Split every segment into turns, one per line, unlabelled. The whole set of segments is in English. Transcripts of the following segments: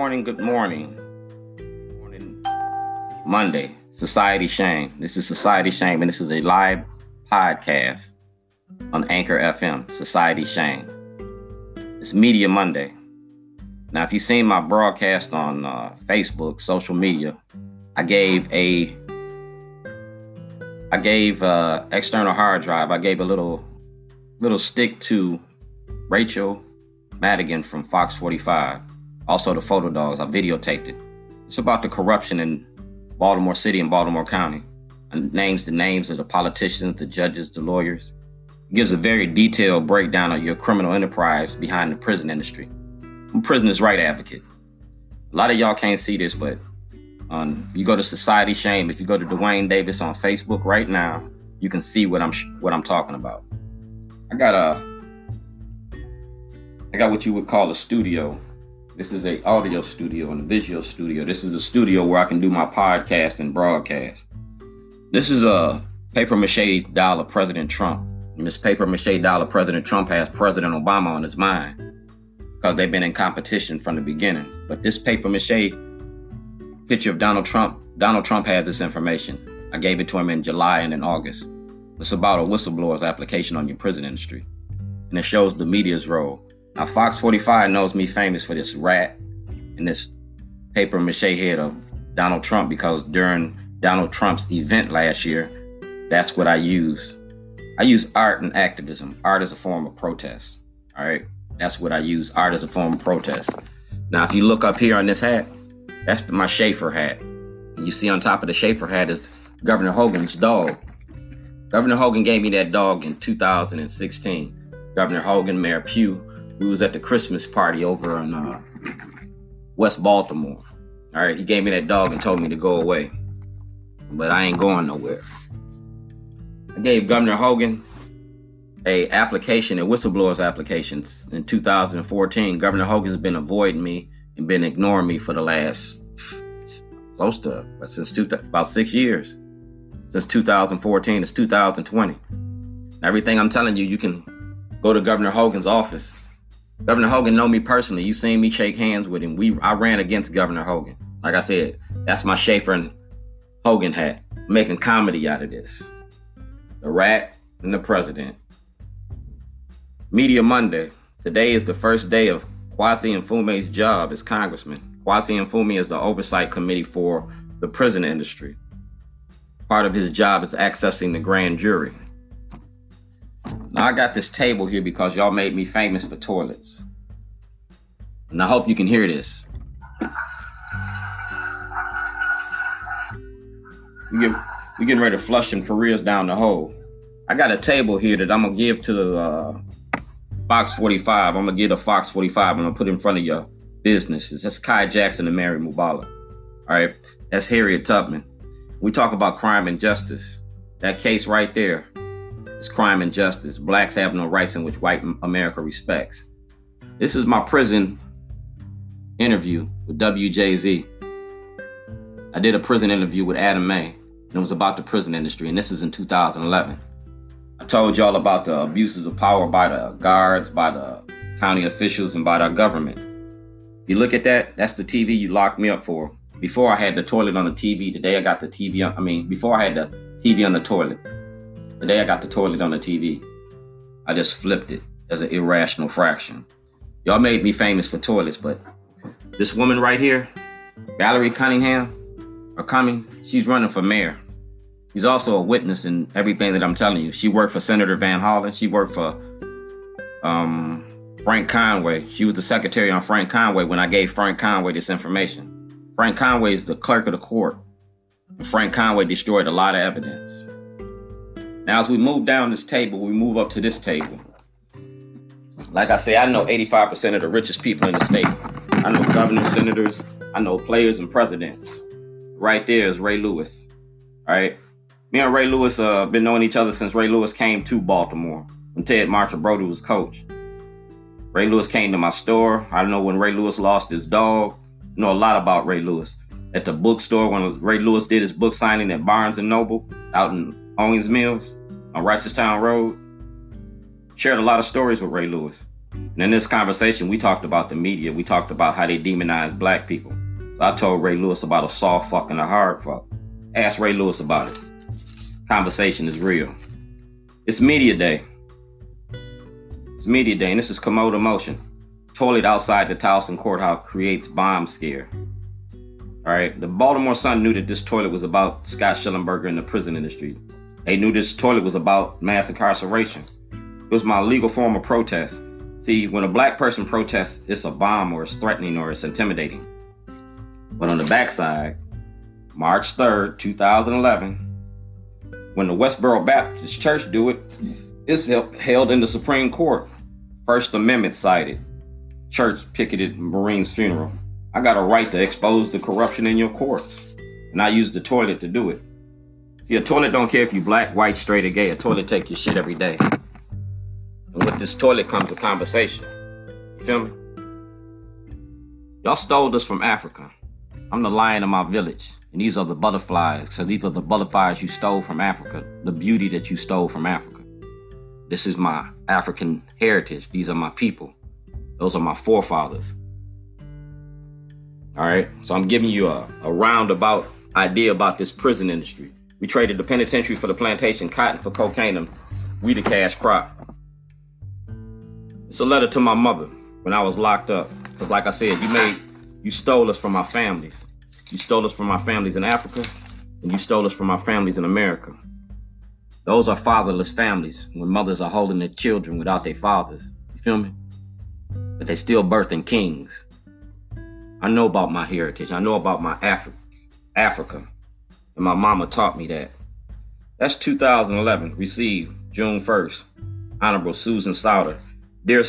morning, good morning. Good morning, Monday, Society Shame. This is Society Shame, and this is a live podcast on Anchor FM, Society Shame. It's Media Monday. Now, if you've seen my broadcast on uh, Facebook, social media, I gave a I gave uh, external hard drive. I gave a little little stick to Rachel Madigan from Fox 45. Also, the photo dogs. I videotaped it. It's about the corruption in Baltimore City and Baltimore County. Names the names of the politicians, the judges, the lawyers. It gives a very detailed breakdown of your criminal enterprise behind the prison industry. I'm a prisoner's right advocate. A lot of y'all can't see this, but um, you go to Society Shame. If you go to Duane Davis on Facebook right now, you can see what I'm what I'm talking about. I got a I got what you would call a studio. This is a audio studio and a visual studio. This is a studio where I can do my podcast and broadcast. This is a paper mache dollar President Trump. And this paper mache dollar President Trump has President Obama on his mind because they've been in competition from the beginning. But this paper mache picture of Donald Trump, Donald Trump has this information. I gave it to him in July and in August. It's about a whistleblower's application on your prison industry. And it shows the media's role. Now, Fox 45 knows me famous for this rat and this paper mache head of Donald Trump because during Donald Trump's event last year, that's what I use. I use art and activism. Art is a form of protest. All right. That's what I use. Art is a form of protest. Now, if you look up here on this hat, that's my Schaefer hat. And you see on top of the Schaefer hat is Governor Hogan's dog. Governor Hogan gave me that dog in 2016. Governor Hogan, Mayor Pugh, we was at the Christmas party over in uh, West Baltimore. All right, he gave me that dog and told me to go away, but I ain't going nowhere. I gave Governor Hogan a application, a whistleblower's application in 2014. Governor Hogan's been avoiding me and been ignoring me for the last close to since two, about six years. Since 2014, it's 2020. Everything I'm telling you, you can go to Governor Hogan's office Governor Hogan know me personally. You seen me shake hands with him. We I ran against Governor Hogan. Like I said, that's my Schaefer and Hogan hat. Making comedy out of this. The rat and the president. Media Monday. Today is the first day of Kweisi Mfume's job as congressman. Kweisi Mfume is the oversight committee for the prison industry. Part of his job is accessing the grand jury. I got this table here because y'all made me famous for toilets. And I hope you can hear this. We get we getting ready to flush some careers down the hole. I got a table here that I'm gonna give to uh, Fox 45. I'm gonna give the Fox 45. I'm gonna put in front of your businesses. That's Kai Jackson and Mary Bubala. All right, that's Harriet Tubman. We talk about crime and justice. That case right there is crime and justice. Blacks have no rights in which white America respects. This is my prison interview with WJZ. I did a prison interview with Adam May, and it was about the prison industry, and this is in 2011. I told y'all about the abuses of power by the guards, by the county officials, and by the government. If you look at that, that's the TV you locked me up for. Before I had the toilet on the TV, today I got the TV on, I mean, before I had the TV on the toilet. Today I got the toilet on the TV. I just flipped it as an irrational fraction. Y'all made me famous for toilets, but this woman right here, Valerie Cunningham, or Cummings, she's running for mayor. She's also a witness in everything that I'm telling you. She worked for Senator Van Hollen. She worked for um, Frank Conway. She was the secretary on Frank Conway when I gave Frank Conway this information. Frank Conway is the clerk of the court. Frank Conway destroyed a lot of evidence. Now, as we move down this table, we move up to this table. Like I say, I know 85% of the richest people in the state. I know governors, senators, I know players and presidents. Right there is Ray Lewis. All right. Me and Ray Lewis uh been knowing each other since Ray Lewis came to Baltimore when Ted Marchibroda was coach. Ray Lewis came to my store. I know when Ray Lewis lost his dog. I know a lot about Ray Lewis. At the bookstore when Ray Lewis did his book signing at Barnes and Noble out in Owings Mills on Reisterstown Road. Shared a lot of stories with Ray Lewis. And in this conversation, we talked about the media. We talked about how they demonize black people. So I told Ray Lewis about a soft fuck and a hard fuck. Ask Ray Lewis about it. Conversation is real. It's media day. It's media day, and this is Commode Emotion. Toilet outside the Towson courthouse creates bomb scare. All right, the Baltimore Sun knew that this toilet was about Scott Shellenberger and the prison industry. They knew this toilet was about mass incarceration. It was my legal form of protest. See, when a black person protests, it's a bomb or it's threatening or it's intimidating. But on the backside, March 3rd, 2011, when the Westboro Baptist Church do it, it's held in the Supreme Court. First Amendment cited. Church picketed Marine's funeral. I got a right to expose the corruption in your courts. And I use the toilet to do it. See, a toilet don't care if you black, white, straight, or gay. A toilet take your shit every day. And with this toilet comes a conversation. You feel me? Y'all stole this from Africa. I'm the lion of my village. And these are the butterflies, because these are the butterflies you stole from Africa, the beauty that you stole from Africa. This is my African heritage. These are my people. Those are my forefathers. All right. So I'm giving you a, a roundabout idea about this prison industry. We traded the penitentiary for the plantation, cotton for cocaine, and we the cash crop. It's a letter to my mother when I was locked up. Because like I said, you made you stole us from our families. You stole us from our families in Africa, and you stole us from our families in America. Those are fatherless families when mothers are holding their children without their fathers. You feel me? But they still birthing kings. I know about my heritage. I know about my Afri- Africa. And my mama taught me that. That's 2011. Received June 1st. Honorable Susan Souder. Dear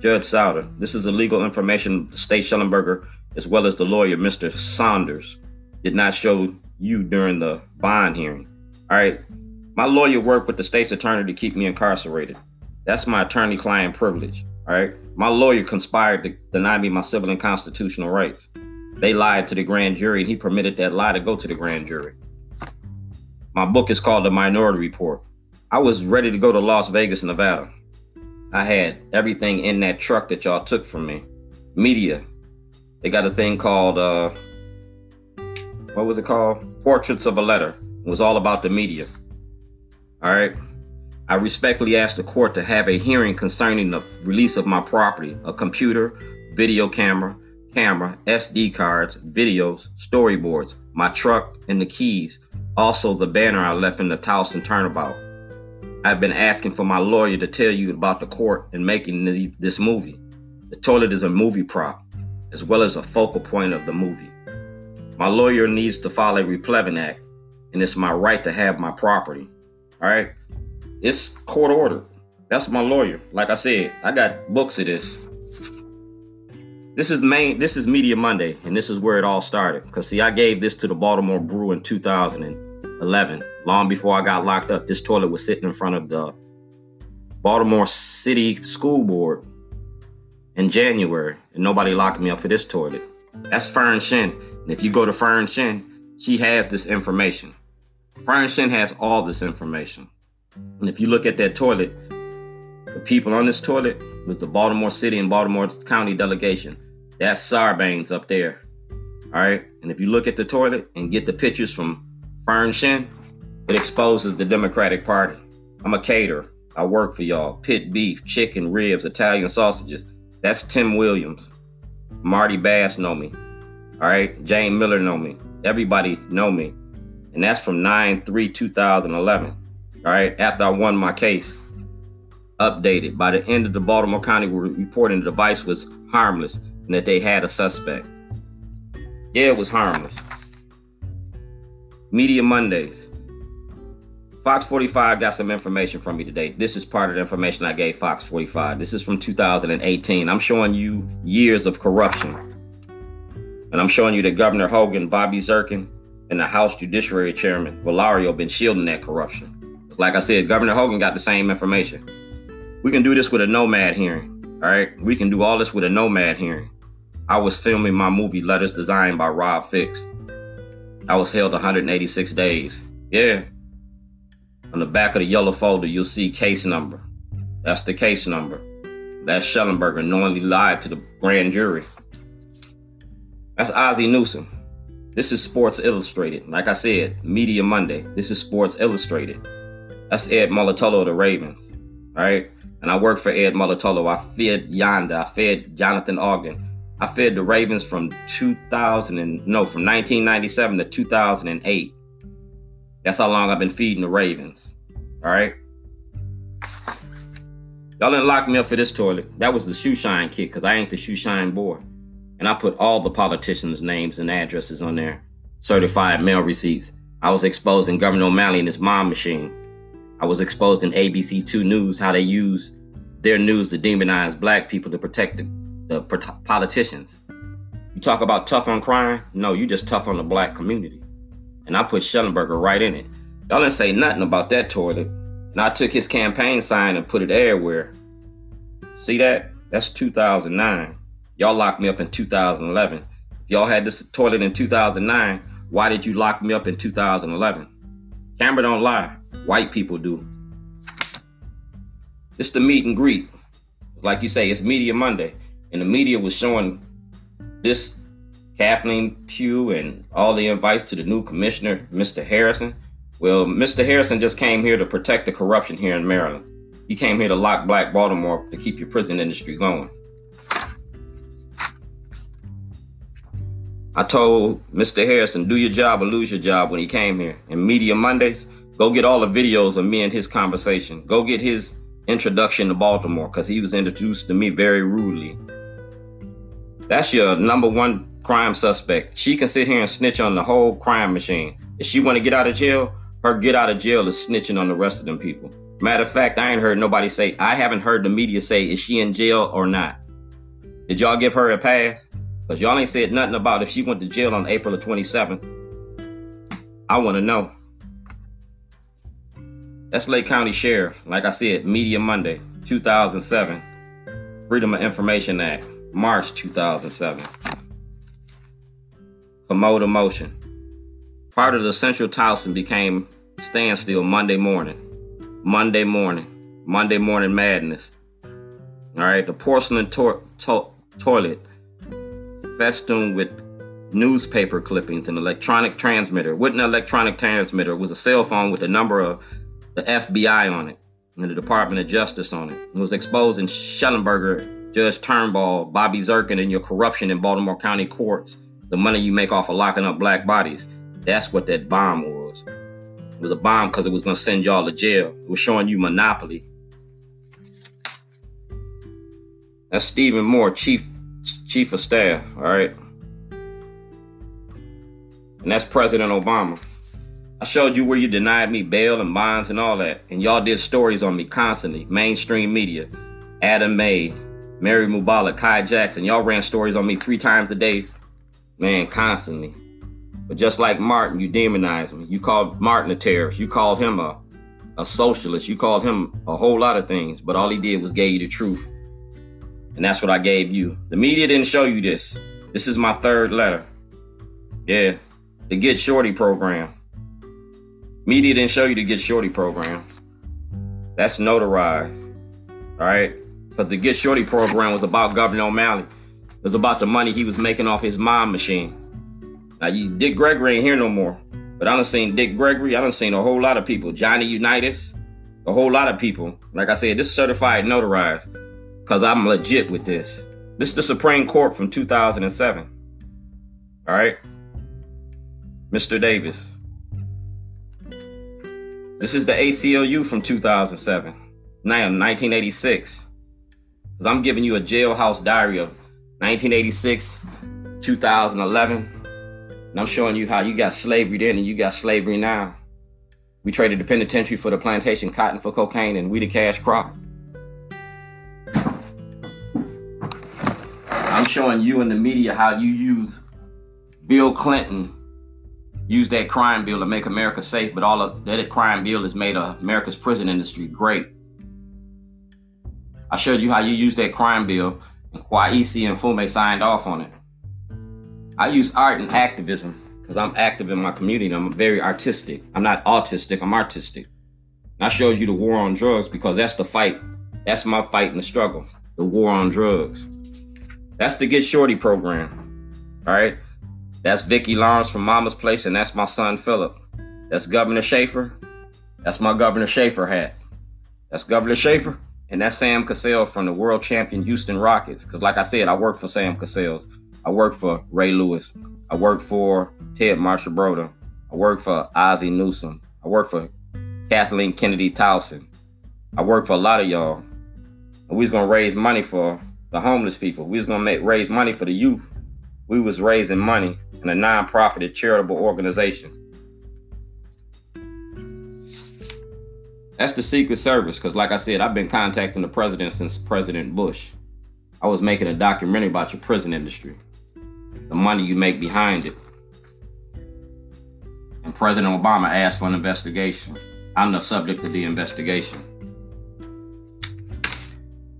Judge Souder, this is the legal information the state Shellenberger as well as the lawyer, Mr. Saunders, did not show you during the bond hearing. All right. My lawyer worked with the state's attorney to keep me incarcerated. That's my attorney client privilege. All right. My lawyer conspired to deny me my civil and constitutional rights. They lied to the grand jury, and he permitted that lie to go to the grand jury. My book is called The Minority Report. I was ready to go to Las Vegas, Nevada. I had everything in that truck that y'all took from me media, they got a thing called uh, what was it called? Portraits of a Letter. It was all about the media. All right. I respectfully asked the court to have a hearing concerning the release of my property, a computer, video camera, camera, SD cards, videos, storyboards, my truck, and the keys. Also, the banner I left in the Towson turnabout. I've been asking for my lawyer to tell you about the court and making this movie. The toilet is a movie prop as well as a focal point of the movie. My lawyer needs to file a replevin act, and it's my right to have my property. All right? It's court ordered. That's my lawyer. Like I said, I got books of this. This is main this is Media Monday, and this is where it all started. Cause see, I gave this to the Baltimore Brew in 2011. Long before I got locked up, this toilet was sitting in front of the Baltimore City School Board in January, and nobody locked me up for this toilet. That's Fern Shen. And if you go to Fern Shen, she has this information. Fern Shen has all this information. And if you look at that toilet, the people on this toilet was the Baltimore City and Baltimore County delegation. That's Sarbanes up there. All right. And if you look at the toilet and get the pictures from Fern Shen, it exposes the Democratic Party. I'm a caterer. I work for y'all. Pit beef, chicken, ribs, Italian sausages. That's Tim Williams. Marty Bass know me. All right. Jane Miller know me. Everybody know me. And that's from 9-3-2011. All right. After I won my case. Updated. By the end of the Baltimore County reporting the device was harmless and that they had a suspect. Yeah, it was harmless. Media Mondays. Fox 45 got some information from me today. This is part of the information I gave Fox 45. This is from 2018. I'm showing you years of corruption. And I'm showing you that Governor Hogan, Bobby Zirkin, and the House Judiciary Chairman, Vallario, been shielding that corruption. Like I said, Governor Hogan got the same information. We can do this with a nomad hearing. All right. We can do all this with a nomad hearing. I was filming my movie Letters Designed by Rob Fix. I was held 186 days. Yeah, on the back of the yellow folder, you'll see case number. That's the case number. that Shellenberger knowingly lied to the grand jury. That's Ozzie Newsome. This is Sports Illustrated. Like I said, Media Monday. This is Sports Illustrated. That's Ed Mulitalo of the Ravens. All right. And I worked for Ed Mulitalo. I fed Yonda. I fed Jonathan Ogden. I fed the Ravens from 2000 and no, from 1997 to 2008. That's how long I've been feeding the Ravens. All right. Y'all didn't lock me up for this toilet. That was the shoe shine kit because I ain't the shoe shine boy and I put all the politicians' names and addresses on there, certified mail receipts. I was exposing Governor O'Malley and his mom machine. I was exposing ABC2 News how they use their news to demonize black people to protect the, the politicians. You talk about tough on crime? No, you just tough on the black community. And I put Shellenberger right in it. Y'all didn't say nothing about that toilet. And I took his campaign sign and put it everywhere. See that? That's 2009. Y'all locked me up in 2011. If y'all had this toilet in 2009, why did you lock me up in 2011? Camera don't lie. White people do. It's the meet and greet. Like you say, it's Media Monday. And the media was showing this Kathleen Pugh and all the invites to the new commissioner, Mr. Harrison. Well, Mr. Harrison just came here to protect the corruption here in Maryland. He came here to lock Black Baltimore to keep your prison industry going. I told Mr. Harrison, do your job or lose your job when he came here. And Media Mondays, go get all the videos of me and his conversation. Go get his introduction to Baltimore because he was introduced to me very rudely. That's your number one crime suspect. She can sit here and snitch on the whole crime machine. If she want to get out of jail, her get out of jail is snitching on the rest of them people. Matter of fact, I ain't heard nobody say, I haven't heard the media say, is she in jail or not? Did y'all give her a pass? Because y'all ain't said nothing about if she went to jail on April the 27th. I want to know. That's Lake County Sheriff. Like I said, Media Monday, 2007. Freedom of Information Act, March 2007. Commode motion. Part of the Central Towson became standstill Monday morning. Monday morning. Monday morning madness. All right, the porcelain to- to- toilet festooned with newspaper clippings, an electronic transmitter. Wasn't an electronic transmitter, it was a cell phone with a number of the FBI on it and the Department of Justice on it. It was exposing Shellenberger, Judge Turnbull, Bobby Zirkin, and your corruption in Baltimore County courts, the money you make off of locking up black bodies. That's what that bomb was. It was a bomb because it was going to send y'all to jail. It was showing you monopoly. That's Stephen Moore, Chief chief of staff, all right? And that's President Obama. I showed you where you denied me bail and bonds and all that, and y'all did stories on me constantly. Mainstream media, Adam May, Mary Mubalek, Kai Jackson, y'all ran stories on me three times a day, man, constantly. But just like Martin, you demonized me. You called Martin a terrorist. You called him a, a socialist. You called him a whole lot of things, but all he did was gave you the truth. And that's what I gave you. The media didn't show you this. This is my third letter. Yeah, the Get Shorty program. Media didn't show you the Get Shorty program. That's notarized. All right? Because the Get Shorty program was about Governor O'Malley. It was about the money he was making off his mom machine. Now, you, Dick Gregory ain't here no more. But I done seen Dick Gregory. I done seen a whole lot of people. Johnny Unitas. A whole lot of people. Like I said, this is certified notarized because I'm legit with this. This is the Supreme Court from 2007. All right. Mr. Davis. This is the ACLU from 2007. Now, 1986. Because I'm giving you a jailhouse diary of 1986, 2011. And I'm showing you how you got slavery then and you got slavery now. We traded the penitentiary for the plantation, cotton for cocaine, and we the cash crop. I'm showing you in the media how you use Bill Clinton use that crime bill to make America safe, but all of that crime bill has made America's prison industry great. I showed you how you use that crime bill, and Kweisi Mfume signed off on it. I use art and activism because I'm active in my community. I'm very artistic. I'm not autistic, I'm artistic. And I showed you the war on drugs because that's the fight. That's my fight in the struggle. the war on drugs. That's the Get Shorty program. All right. That's Vicki Lawrence from Mama's Place, and that's my son Philip. That's Governor Schaefer. That's my Governor Schaefer hat. That's Governor Schaefer. And that's Sam Cassell from the world champion Houston Rockets. Because, like I said, I work for Sam Cassell's. I work for Ray Lewis. I work for Ted Marchibroda. I work for Ozzie Newsome. I work for Kathleen Kennedy Townsend. I work for a lot of y'all. And we was gonna raise money for the homeless people. We was gonna make raise money for the youth. We was raising money in a non-profit charitable organization. That's the Secret Service, because like I said, I've been contacting the president since President Bush. I was making a documentary about your prison industry, the money you make behind it. And President Obama asked for an investigation. I'm the subject of the investigation.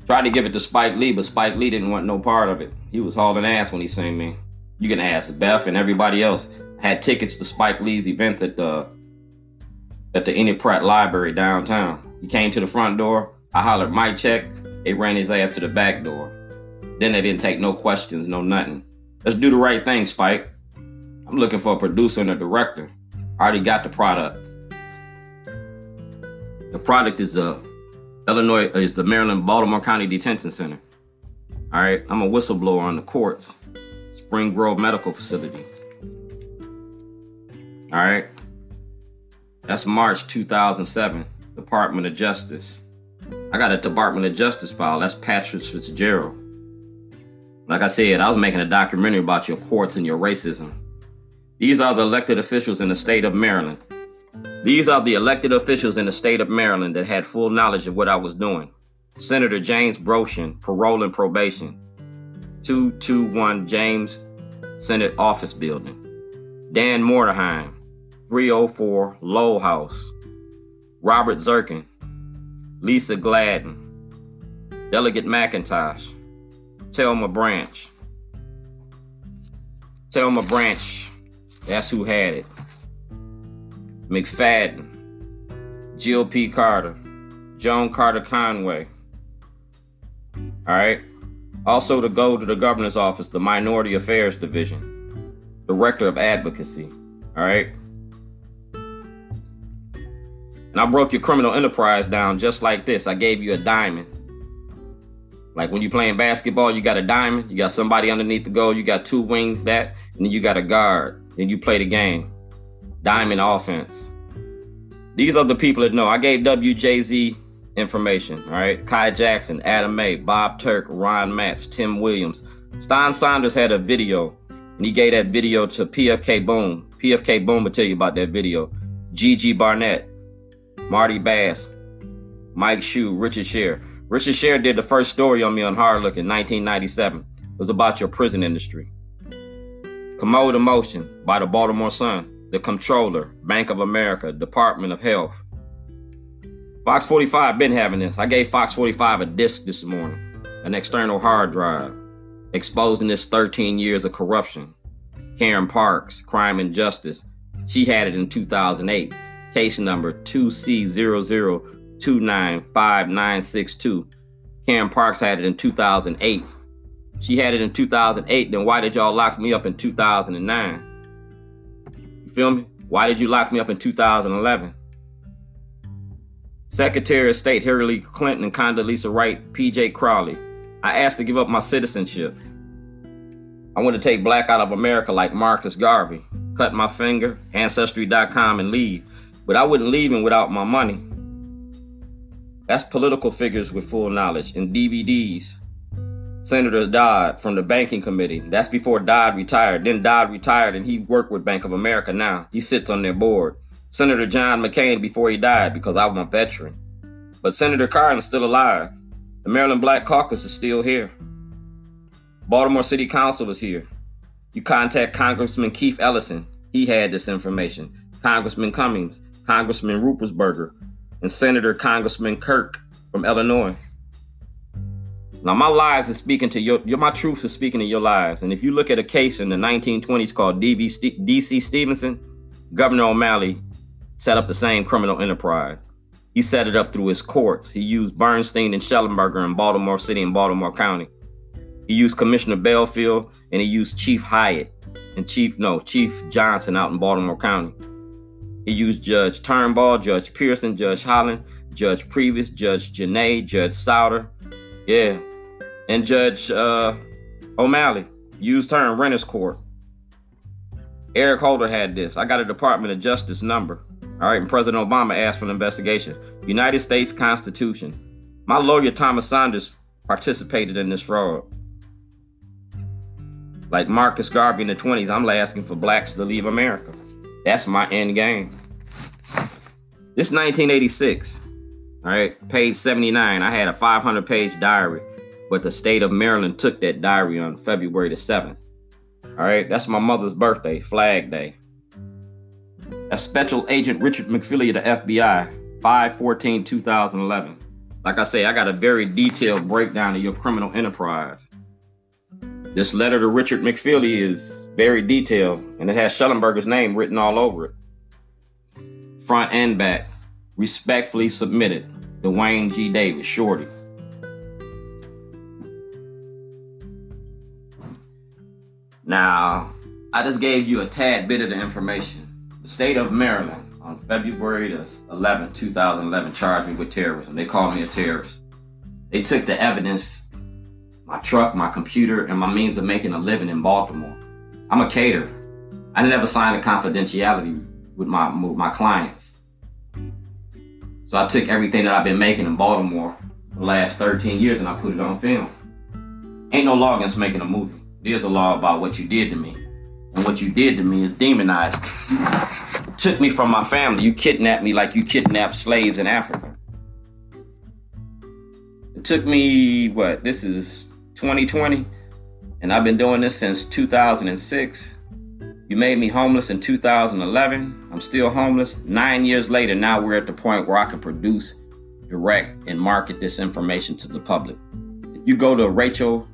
Tried to give it to Spike Lee, but Spike Lee didn't want no part of it. He was hauling ass when he seen me. You can ask Beth and everybody else. had tickets to Spike Lee's events at the at the Enoch Pratt Library downtown. He came to the front door. I hollered, "Mic check." They ran his ass to the back door. Then they didn't take no questions, no nothing. Let's do the right thing, Spike. I'm looking for a producer and a director. I already got the product. The product is the Illinois is the Maryland Baltimore County Detention Center. All right, I'm a whistleblower on the courts, Spring Grove Medical Facility. All right, that's March 2007, Department of Justice. I got a Department of Justice file. That's Patrick Fitzgerald. Like I said, I was making a documentary about your courts and your racism. These are the elected officials in the state of Maryland. These are the elected officials in the state of Maryland that had full knowledge of what I was doing. Senator James Brochin, parole and probation. 221 James Senate Office Building. Dan Morderheim, 304 Lowe House. Robert Zirkin, Lisa Gladden, Delegate McIntosh, Telma Branch. Telma Branch, that's who had it. McFadden, Jill P. Carter, Joan Carter Conway. All right. Also, to go to the governor's office, the Minority Affairs Division, Director of Advocacy. All right. And I broke your criminal enterprise down just like this. I gave you a diamond. Like when you're playing basketball, you got a diamond, you got somebody underneath the goal, you got two wings, that, and then you got a guard, and you play the game. Diamond offense. These are the people that know. I gave WJZ information, all right? Kai Jackson, Adam May, Bob Turk, Ron Matz, Tim Williams. Stein Saunders had a video, and he gave that video to PFK Boom. PFK Boom will tell you about that video. Gigi Barnett, Marty Bass, Mike Schuh, Richard Sher. Richard Sher did the first story on me on Hard Look in 1997. It was about your prison industry. Commode Emotion by the Baltimore Sun, The Comptroller, Bank of America, Department of Health. Fox 45 been having this. I gave Fox 45 a disc this morning, an external hard drive, exposing this 13 years of corruption. Karen Parks, Crime and Justice. She had it in 2008 case number 2C00295962. Karen Parks had it in 2008. She had it in 2008, then why did y'all lock me up in 2009? You feel me? Why did you lock me up in 2011? Secretary of State Hillary Clinton and Condoleezza Wright, PJ Crowley. I asked to give up my citizenship. I want to take black out of America like Marcus Garvey, cut my finger, ancestry.com, and leave but I wouldn't leave him without my money. That's political figures with full knowledge and DVDs. Senator Dodd from the banking committee. That's before Dodd retired. Then Dodd retired and he worked with Bank of America now. He sits on their board. Senator John McCain before he died because I'm a veteran. But Senator Cardin's still alive. The Maryland Black Caucus is still here. Baltimore City Council is here. You contact Congressman Keith Ellison. He had this information. Congressman Cummings. Congressman Ruppersberger, and Senator Congressman Kirk from Illinois. Now, my lies is speaking to your, your, my truth is speaking to your lies. And if you look at a case in the 1920s called D.C. Stephenson, Governor O'Malley set up the same criminal enterprise. He set it up through his courts. He used Bernstein and Shellenberger in Baltimore City and Baltimore County. He used Commissioner Bealefeld and he used Chief Hyatt and Chief, no, Chief Johnson out in Baltimore County. He used Judge Turnbull, Judge Pearson, Judge Holland, Judge Previous, Judge Janae, Judge Souter, yeah, and Judge uh, O'Malley used her in Renner's Court. Eric Holder had this. I got a Department of Justice number. All right, and President Obama asked for an investigation. United States Constitution. My lawyer Thomas Saunders participated in this fraud. Like Marcus Garvey in the 20s, I'm asking for blacks to leave America. That's my end game. This 1986. All right, page 79. I had a 500 page diary, but the state of Maryland took that diary on February the 7th. All right, that's my mother's birthday, Flag Day. A Special Agent Richard McFeely of the FBI, 514 2011. Like I say, I got a very detailed breakdown of your criminal enterprise. This letter to Richard McFeely is very detailed and it has Shellenberger's name written all over it. Front and back. Respectfully submitted. Duane G. Davis, Shorty. Now, I just gave you a tad bit of the information. The state of Maryland on February the 11th, 2011, charged me with terrorism. They called me a terrorist. They took the evidence, my truck, my computer, and my means of making a living in Baltimore. I'm a caterer. I never signed a confidentiality with my with my clients. So I took everything that I've been making in Baltimore the last 13 years and I put it on film. Ain't no law against making a movie. There's a law about what you did to me. And what you did to me is demonized me. Took me from my family. You kidnapped me like you kidnapped slaves in Africa. It took me, what, this is 2020? And I've been doing this since 2006. You made me homeless in 2011. I'm still homeless. Nine years later, now we're at the point where I can produce, direct, and market this information to the public. If you go to Rachel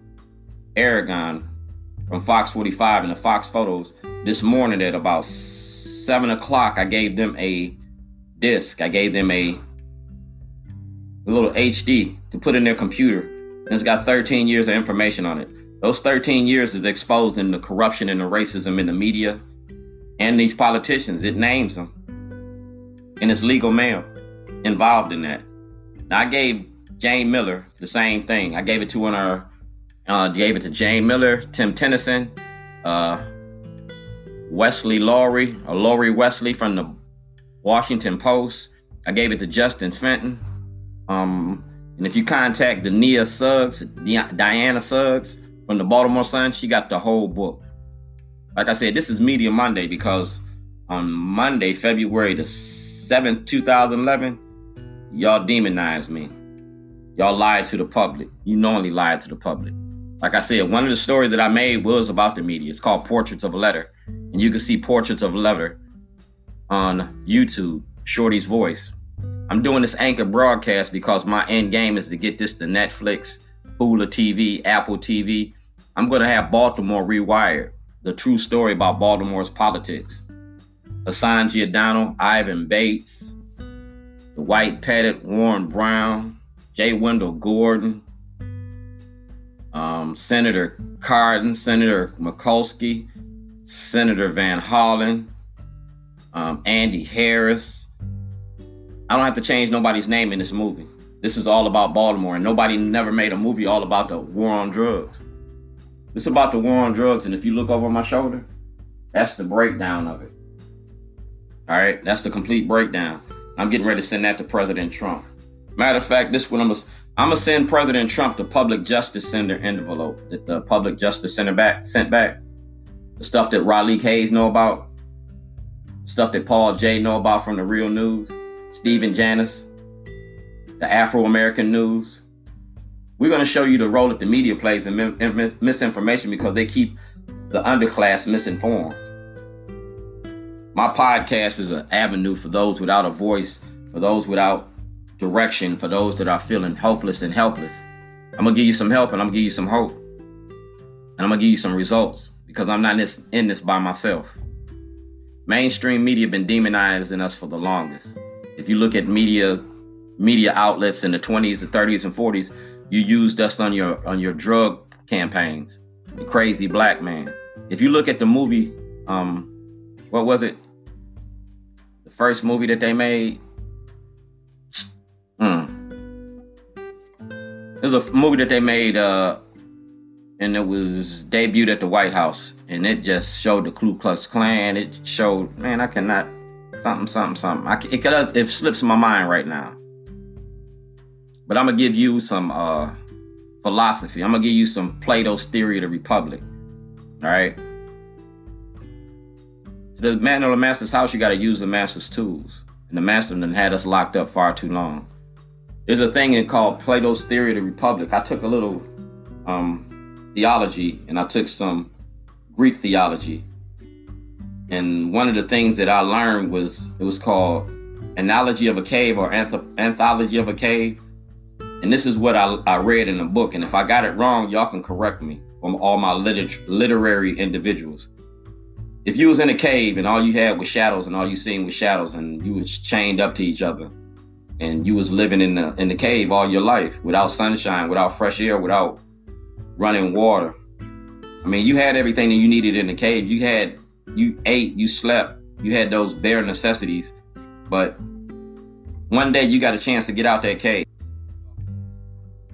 Aragon from Fox 45 and the Fox photos this morning at about seven o'clock, I gave them a disc. I gave them a, a little HD to put in their computer. And it's got 13 years of information on it. Those 13 years is exposing the corruption and the racism in the media and these politicians. It names them. And it's legal mail involved in that. Now, I gave Jane Miller the same thing. I gave it to her, uh, gave it to Jane Miller, Tim Tennyson, uh, Wesley Lowery, or Laurie Wesley from the Washington Post. I gave it to Justin Fenton. Um, and if you contact Dania Suggs, Diana Suggs, from the Baltimore Sun. She got the whole book. Like I said, this is Media Monday because on Monday, February the 7th, 2011, y'all demonized me. Y'all lied to the public. You normally lie to the public. Like I said, one of the stories that I made was about the media. It's called Portraits of a Letter. And you can see Portraits of a Letter on YouTube, Shorty's Voice. I'm doing this anchor broadcast because my end game is to get this to Netflix, Hulu TV, Apple TV, I'm going to have Baltimore rewired. The true story about Baltimore's politics. Hassan Giordano, Ivan Bates, the White Pettit, Warren Brown, J. Wyndal Gordon, um, Senator Cardin, Senator Mikulski, Senator Van Hollen, um, Andy Harris. I don't have to change nobody's name in this movie. This is all about Baltimore, and nobody never made a movie all about the war on drugs. It's about the war on drugs, and if you look over my shoulder, that's the breakdown of it. All right, that's the complete breakdown. I'm getting ready to send that to President Trump. Matter of fact, this one I'm gonna I'm gonna send President Trump the Public Justice Center envelope that the Public Justice Center back sent back. The stuff that Raleigh Hayes know about, stuff that Paul Jay know about from the Real News, Stephen Janis, the Afro American News, we're to show you the role that the media plays in misinformation because they keep the underclass misinformed. My podcast is an avenue for those without a voice, for those without direction, for those that are feeling hopeless and helpless. I'm to give you some help and I'm to give you some hope. And I'm to give you some results because I'm not in this, in this by myself. Mainstream media been demonizing us for the longest. If you look at media media outlets in the 20s, the 30s, and 40s, you used us on your on your drug campaigns. The crazy black man. If you look at the movie, um, what was it? The first movie that they made. It was a movie that they made, uh, and it was debuted at the White House, and it just showed the Ku Klux Klan. It showed, man, I cannot something, something, something. I, it could, it slips my mind right now. But I'm gonna give you some uh, philosophy. I'm gonna give you some Plato's theory of the Republic. All right. To the man of the master's house, you got to use the master's tools, and the master then had us locked up far too long. There's a thing called Plato's theory of the Republic. I took a little um, theology and I took some Greek theology, and one of the things that I learned was it was called analogy of a cave or anth- anthology of a cave and this is what I, I read in the book. And if I got it wrong, y'all can correct me from all my liter- literary individuals. If you was in a cave and all you had was shadows and all you seen was shadows and you was chained up to each other and you was living in the in the cave all your life without sunshine, without fresh air, without running water. I mean, you had everything that you needed in the cave. You had you ate, you slept, you had those bare necessities. But one day you got a chance to get out that cave.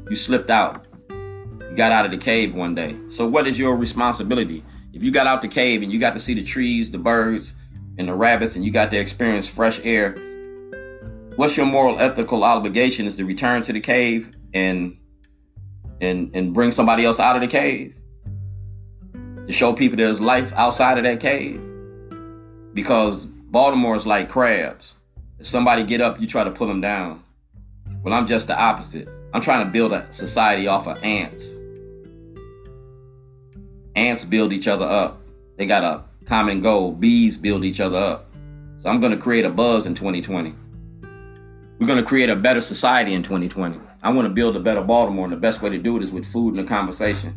You slipped out. You got out of the cave one day. So, what is your responsibility? If you got out the cave and you got to see the trees, the birds, and the rabbits, and you got to experience fresh air, what's your moral, ethical obligation? Is to return to the cave and and and bring somebody else out of the cave to show people there's life outside of that cave. Because Baltimore is like crabs. If somebody get up, you try to pull them down. Well, I'm just the opposite. I'm trying to build a society off of ants. Ants build each other up. They got a common goal. Bees build each other up. So I'm going to create a buzz in 2020. We're going to create a better society in 2020. I want to build a better Baltimore, and the best way to do it is with food and a conversation.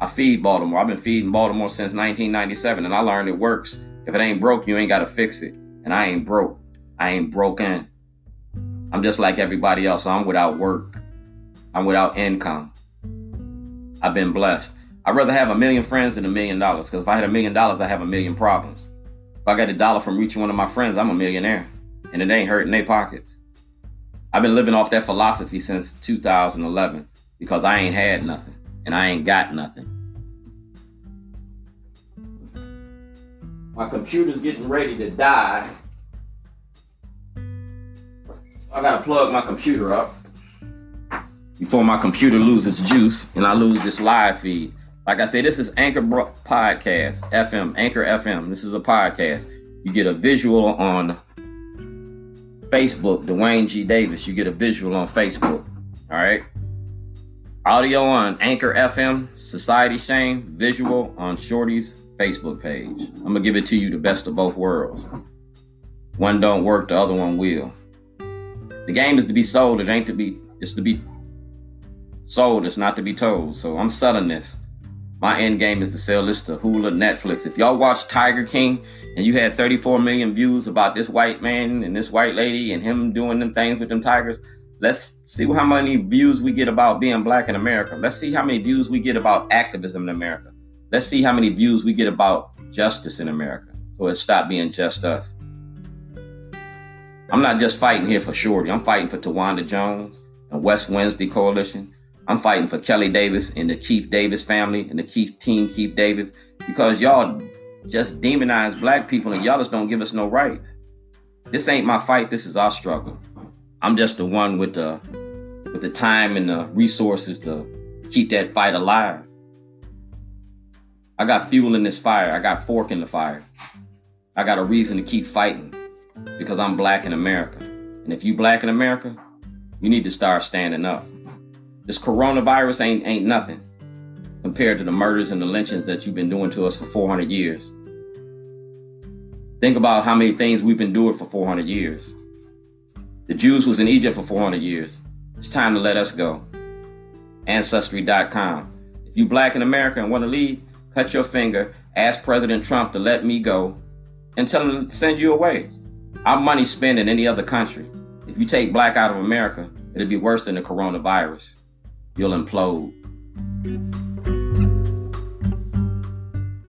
I feed Baltimore. I've been feeding Baltimore since 1997, and I learned it works. If it ain't broke, you ain't got to fix it. And I ain't broke. I ain't broken. I'm just like everybody else. I'm without work. I'm without income. I've been blessed. I'd rather have a million friends than a million dollars because if I had a million dollars, I have a million problems. If I got a dollar from reaching one of my friends, I'm a millionaire and it ain't hurting their pockets. I've been living off that philosophy since 2011 because I ain't had nothing and I ain't got nothing. My computer's getting ready to die. I gotta plug my computer up before my computer loses juice and I lose this live feed. Like I said, this is Anchor Podcast FM, Anchor FM. This is a podcast. You get a visual on Facebook, Duane G. Davis. You get a visual on Facebook. All right. Audio on Anchor FM, Society Shame, visual on Shorty's Facebook page. I'm gonna give it to you the best of both worlds. One don't work, the other one will. The game is to be sold, it ain't to be, it's to be sold, it's not to be told. So I'm selling this. My end game is to sell this to Hulu, Netflix. If y'all watch Tiger King and you had 34 million views about this white man and this white lady and him doing them things with them tigers, let's see how many views we get about being black in America. Let's see how many views we get about activism in America. Let's see how many views we get about justice in America. So it stopped being just us. I'm not just fighting here for Shorty. I'm fighting for Tawanda Jones and West Wednesday Coalition. I'm fighting for Kelly Davis and the Keith Davis family and the Keith team Keith Davis because y'all just demonize black people and y'all just don't give us no rights. This ain't my fight. This is our struggle. I'm just the one with the with the time and the resources to keep that fight alive. I got fuel in this fire. I got fork in the fire. I got a reason to keep fighting because I'm black in America. And if you black in America, you need to start standing up. This coronavirus ain't ain't nothing compared to the murders and the lynchings that you've been doing to us for 400 years. Think about how many things we've endured for 400 years. The Jews was in Egypt for 400 years. It's time to let us go. Ancestry.com. If you black in America and want to leave, cut your finger, ask President Trump to let me go, and tell him to send you away. Our money spent in any other country. If you take black out of America, it'll be worse than the coronavirus. You'll implode.